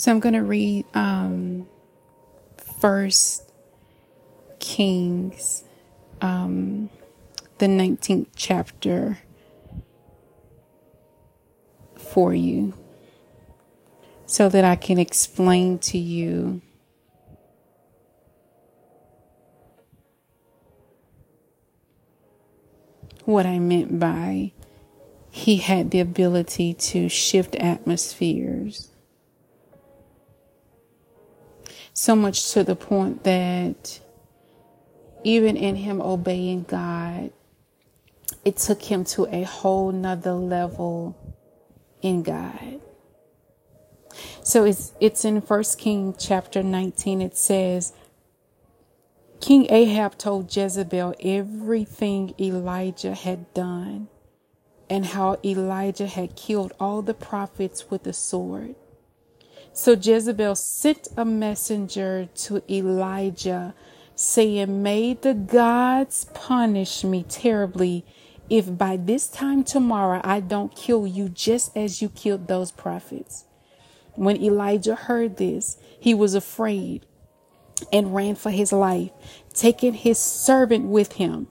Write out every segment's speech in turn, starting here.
So I'm going to read um, First Kings, um, the 19th chapter for you so that I can explain to you what I meant by he had the ability to shift atmospheres. So much to the point that even in him obeying God, it took him to a whole nother level in God. So it's it's in First King chapter 19. It says, King Ahab told Jezebel everything Elijah had done and how Elijah had killed all the prophets with the sword. So Jezebel sent a messenger to Elijah saying, May the gods punish me terribly if by this time tomorrow I don't kill you just as you killed those prophets. When Elijah heard this, he was afraid and ran for his life, taking his servant with him.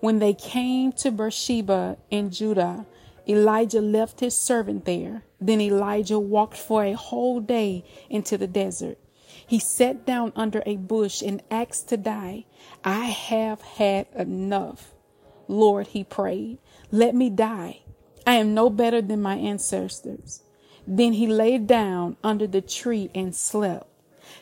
When they came to Beersheba in Judah, Elijah left his servant there. Then Elijah walked for a whole day into the desert. He sat down under a bush and asked to die. I have had enough. Lord, he prayed, let me die. I am no better than my ancestors. Then he lay down under the tree and slept.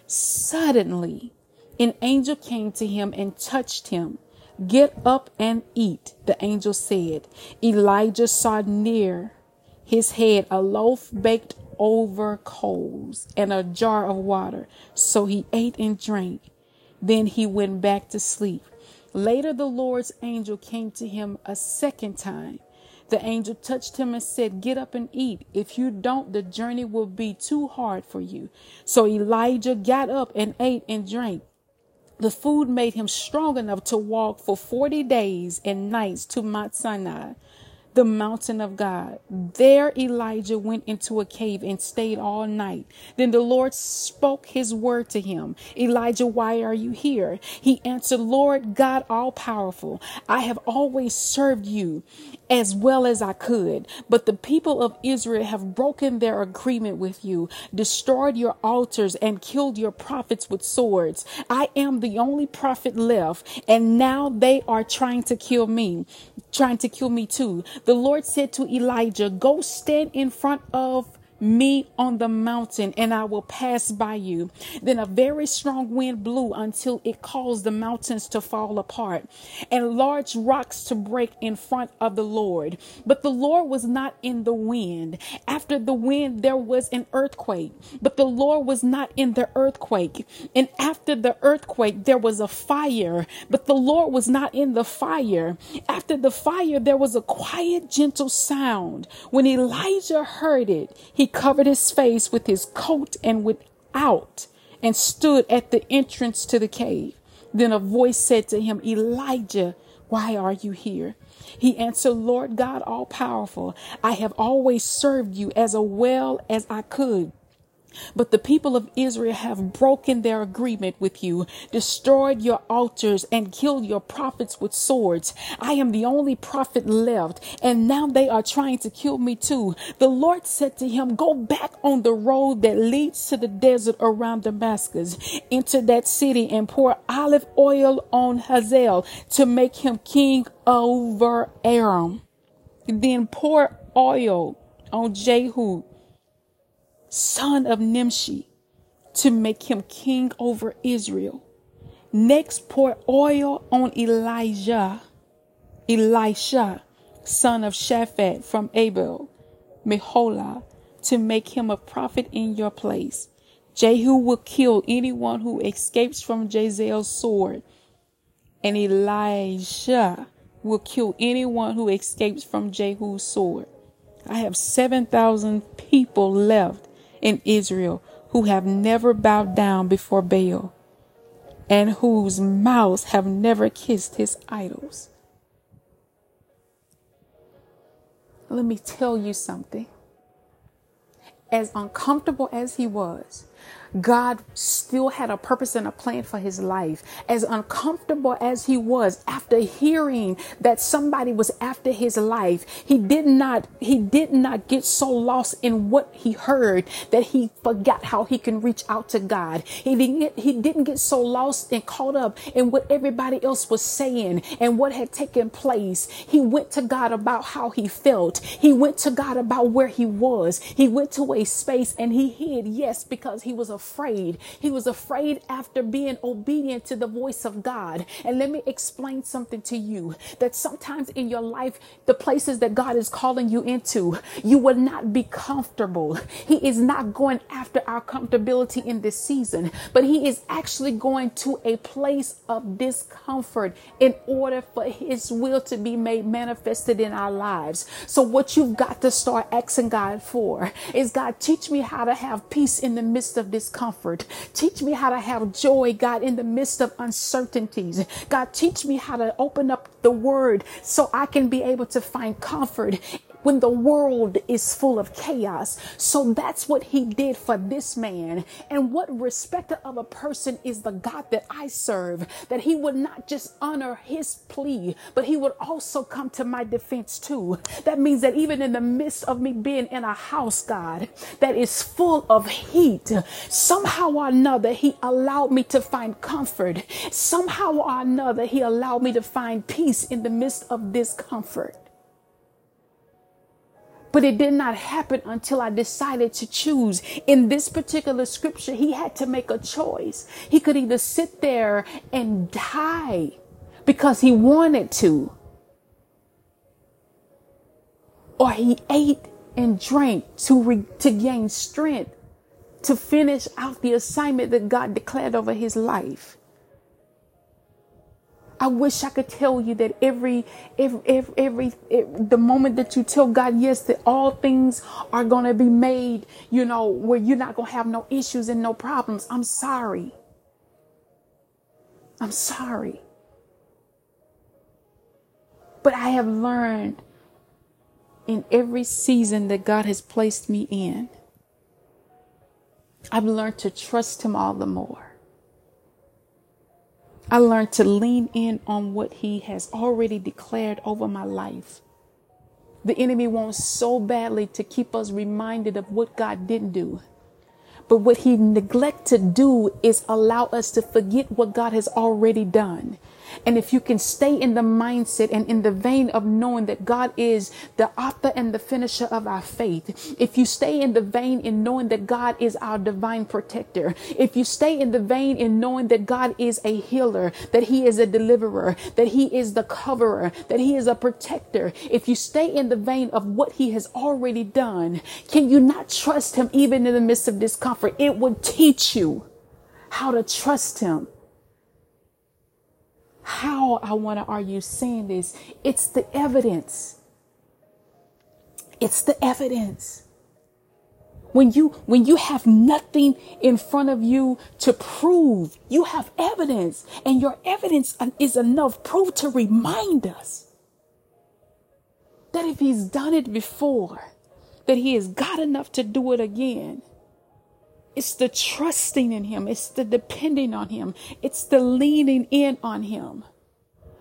Suddenly, an angel came to him and touched him. Get up and eat, the angel said. Elijah saw near his head a loaf baked over coals and a jar of water. So he ate and drank. Then he went back to sleep. Later, the Lord's angel came to him a second time. The angel touched him and said, Get up and eat. If you don't, the journey will be too hard for you. So Elijah got up and ate and drank. The food made him strong enough to walk for 40 days and nights to Mount Sinai, the mountain of God. There Elijah went into a cave and stayed all night. Then the Lord spoke his word to him. Elijah, why are you here? He answered, Lord God all powerful, I have always served you as well as I could. But the people of Israel have broken their agreement with you, destroyed your altars, and killed your prophets with swords. I am the only prophet left, and now they are trying to kill me, trying to kill me too. The Lord said to Elijah, Go stand in front of me on the mountain and I will pass by you. Then a very strong wind blew until it caused the mountains to fall apart and large rocks to break in front of the Lord. But the Lord was not in the wind. After the wind, there was an earthquake, but the Lord was not in the earthquake. And after the earthquake, there was a fire, but the Lord was not in the fire. After the fire, there was a quiet, gentle sound. When Elijah heard it, he covered his face with his coat and went out and stood at the entrance to the cave. Then a voice said to him, Elijah, why are you here? He answered, Lord God, all powerful, I have always served you as well as I could. But the people of Israel have broken their agreement with you, destroyed your altars, and killed your prophets with swords. I am the only prophet left, and now they are trying to kill me too. The Lord said to him, Go back on the road that leads to the desert around Damascus, into that city, and pour olive oil on Hazael to make him king over Aram. Then pour oil on Jehu son of Nimshi, to make him king over Israel. Next, pour oil on Elijah, Elisha, son of Shaphat from Abel, Meholah, to make him a prophet in your place. Jehu will kill anyone who escapes from Jezreel's sword, and Elijah will kill anyone who escapes from Jehu's sword. I have 7,000 people left in Israel who have never bowed down before Baal and whose mouths have never kissed his idols. Let me tell you something. as uncomfortable as he was, God still had a purpose and a plan for his life. As uncomfortable as he was after hearing that somebody was after his life, he did not, he did not get so lost in what he heard that he forgot how he can reach out to God. He didn't get, he didn't get so lost and caught up in what everybody else was saying and what had taken place. He went to God about how he felt. He went to God about where he was. He went to a space and he hid, yes, because he was afraid. He was afraid after being obedient to the voice of God. And let me explain something to you that sometimes in your life, the places that God is calling you into, you will not be comfortable. He is not going after our comfortability in this season, but He is actually going to a place of discomfort in order for His will to be made manifested in our lives. So, what you've got to start asking God for is God, teach me how to have peace in the midst of this discomfort. Teach me how to have joy, God, in the midst of uncertainties. God, teach me how to open up the word so I can be able to find comfort when the world is full of chaos. So that's what he did for this man. And what respecter of a person is the God that I serve, that he would not just honor his plea, but he would also come to my defense too. That means that even in the midst of me being in a house, God, that is full of heat, somehow or another, he allowed me to find comfort. Somehow or another, he allowed me to find peace in the midst of discomfort. But it did not happen until I decided to choose. In this particular scripture, he had to make a choice. He could either sit there and die because he wanted to, or he ate and drank to, re- to gain strength to finish out the assignment that God declared over his life. I wish I could tell you that every, every, every, every, every, the moment that you tell God yes, that all things are going to be made, you know, where you're not going to have no issues and no problems. I'm sorry. I'm sorry. But I have learned in every season that God has placed me in, I've learned to trust Him all the more. I learned to lean in on what He has already declared over my life. The enemy wants so badly to keep us reminded of what God didn't do. But what he neglect to do is allow us to forget what God has already done. And if you can stay in the mindset and in the vein of knowing that God is the author and the finisher of our faith, if you stay in the vein in knowing that God is our divine protector, if you stay in the vein in knowing that God is a healer, that He is a deliverer, that He is the coverer, that He is a protector, if you stay in the vein of what He has already done, can you not trust Him even in the midst of discomfort? It would teach you how to trust Him how I want to are you saying this? It's the evidence. It's the evidence. When you when you have nothing in front of you to prove, you have evidence, and your evidence is enough proof to remind us that if he's done it before, that he has got enough to do it again. It's the trusting in Him. It's the depending on Him. It's the leaning in on Him.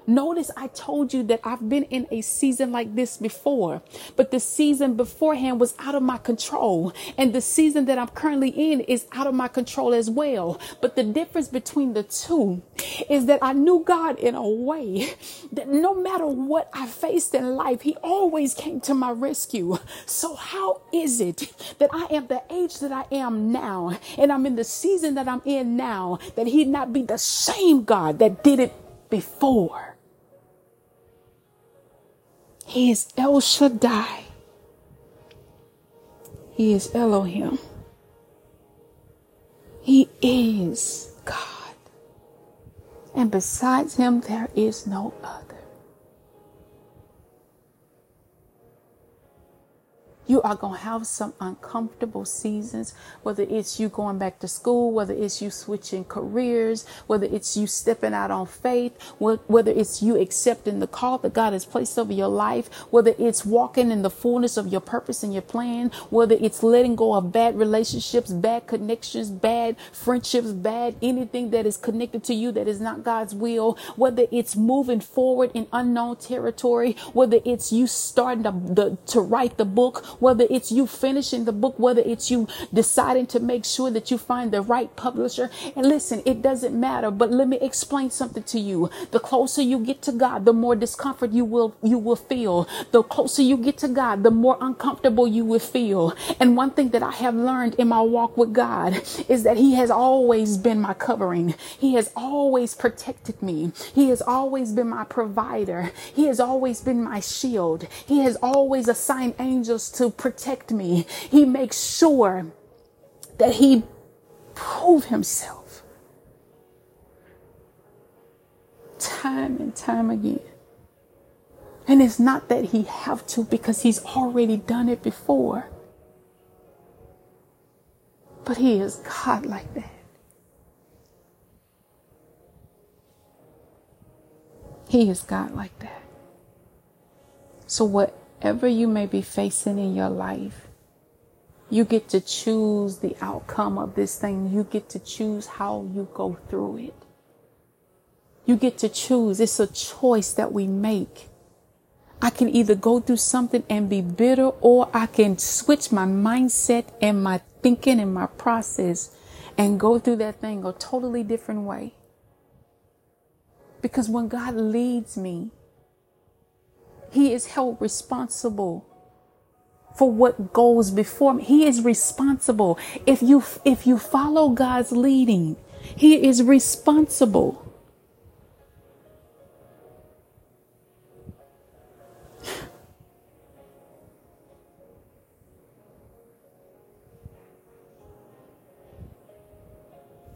Notice I told you that I've been in a season like this before, but the season beforehand was out of my control. And the season that I'm currently in is out of my control as well. But the difference between the two is that I knew God in a way that no matter what I faced in life, He always came to my rescue. So how is it that I am the age that I am now and I'm in the season that I'm in now that He'd not be the same God that did it before? He is El Shaddai. He is Elohim. He is God. And besides him, there is no other. You are going to have some uncomfortable seasons, whether it's you going back to school, whether it's you switching careers, whether it's you stepping out on faith, whether it's you accepting the call that God has placed over your life, whether it's walking in the fullness of your purpose and your plan, whether it's letting go of bad relationships, bad connections, bad friendships, bad anything that is connected to you that is not God's will, whether it's moving forward in unknown territory, whether it's you starting to, the, to write the book, whether it's you finishing the book, whether it's you deciding to make sure that you find the right publisher. And listen, it doesn't matter, but let me explain something to you. The closer you get to God, the more discomfort you will, you will feel. The closer you get to God, the more uncomfortable you will feel. And one thing that I have learned in my walk with God is that he has always been my covering. He has always protected me. He has always been my provider. He has always been my shield. He has always assigned angels to protect me. He makes sure that he prove himself time and time again. And it's not that he have to because he's already done it before. But he is God like that. He is God like that. So what whatever you may be facing in your life, you get to choose the outcome of this thing. You get to choose how you go through it. You get to choose. It's a choice that we make. I can either go through something and be bitter or I can switch my mindset and my thinking and my process and go through that thing a totally different way. Because when God leads me, he is held responsible for what goes before him. He is responsible. If you if you follow God's leading, he is responsible.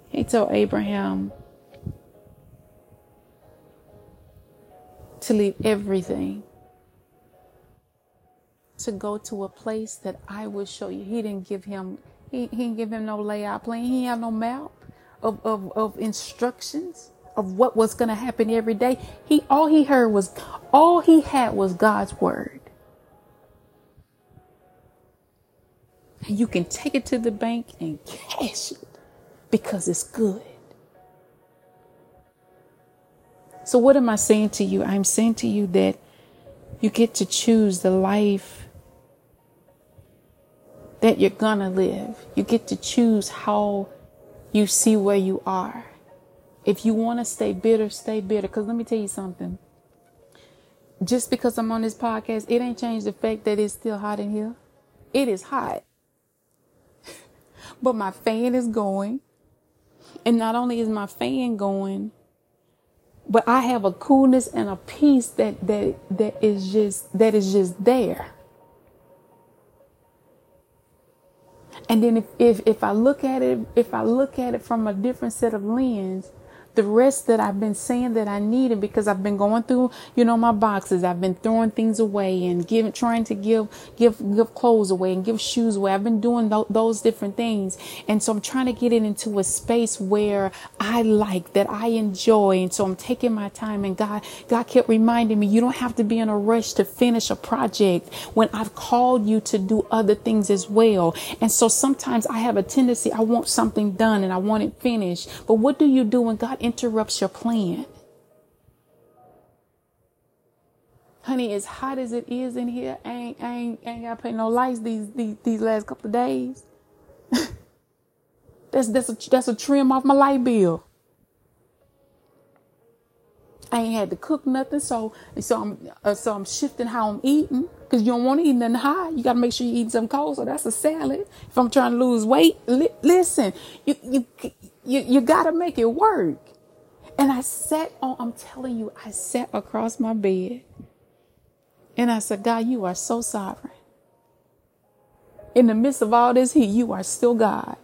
He told Abraham to leave everything to go to a place that I will show you. He didn't give him, he, he didn't give him no layout plan. He had no map of, of, of instructions of what was going to happen every day. He, all he heard was, all he had was God's word. And you can take it to the bank and cash it because it's good. So, what am I saying to you? I'm saying to you that you get to choose the life that you're gonna live. You get to choose how you see where you are. If you want to stay bitter, stay bitter. Because let me tell you something. Just because I'm on this podcast, it ain't changed the fact that it's still hot in here. It is hot. but my fan is going. And not only is my fan going, but I have a coolness and a peace that that that is just that is just there. And then if, if, if I look at it, if I look at it from a different set of lens, the rest that I've been saying that I needed because I've been going through, you know, my boxes. I've been throwing things away and giving, trying to give, give, give clothes away and give shoes away. I've been doing th- those different things. And so I'm trying to get it into a space where I like, that I enjoy. And so I'm taking my time and God, God kept reminding me, you don't have to be in a rush to finish a project when I've called you to do other things as well. And so sometimes I have a tendency, I want something done and I want it finished. But what do you do when God interrupts your plan. Honey, as hot as it is in here, ain't, ain't, ain't got pay no lights these, these, these last couple of days. that's, that's a, that's a trim off my light bill. I ain't had to cook nothing, so so I'm uh, so I'm shifting how I'm eating because you don't want to eat nothing hot. You got to make sure you eat something cold. So that's a salad. If I'm trying to lose weight, li- listen, you you you, you got to make it work. And I sat on, I'm telling you, I sat across my bed and I said, God, you are so sovereign. In the midst of all this heat, you are still God.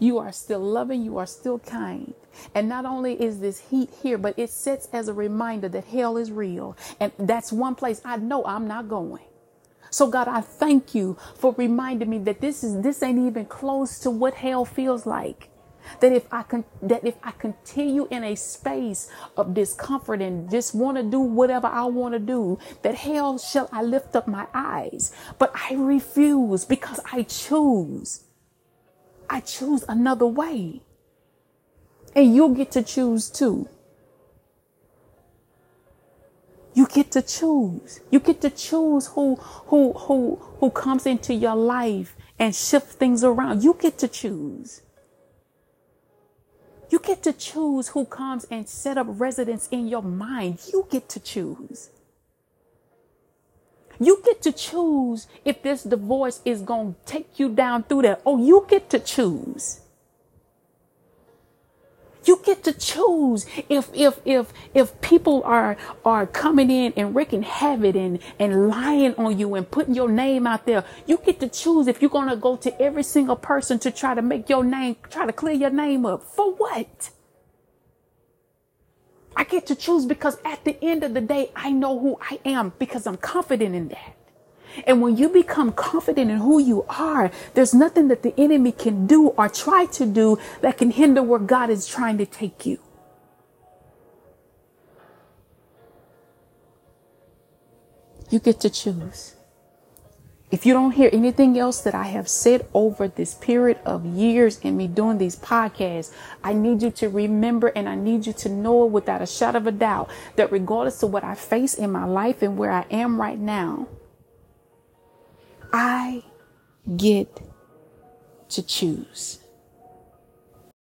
You are still loving. You are still kind. And not only is this heat here, but it sits as a reminder that hell is real. And that's one place I know I'm not going. So God, I thank you for reminding me that this is this ain't even close to what hell feels like. That if I can that if I continue in a space of discomfort and just want to do whatever I want to do, that hell shall I lift up my eyes. But I refuse because I choose. I choose another way. And you'll get to choose too. You get to choose. You get to choose who who who who comes into your life and shift things around. You get to choose. You get to choose who comes and set up residence in your mind. You get to choose. You get to choose if this divorce is going to take you down through that. Oh, you get to choose. You get to choose if if if if people are are coming in and wreaking havoc and and lying on you and putting your name out there. You get to choose if you're gonna go to every single person to try to make your name try to clear your name up. For what? I get to choose because at the end of the day, I know who I am because I'm confident in that. And when you become confident in who you are, there's nothing that the enemy can do or try to do that can hinder where God is trying to take you. You get to choose. If you don't hear anything else that I have said over this period of years in me doing these podcasts, I need you to remember and I need you to know without a shadow of a doubt that regardless of what I face in my life and where I am right now, I get to choose.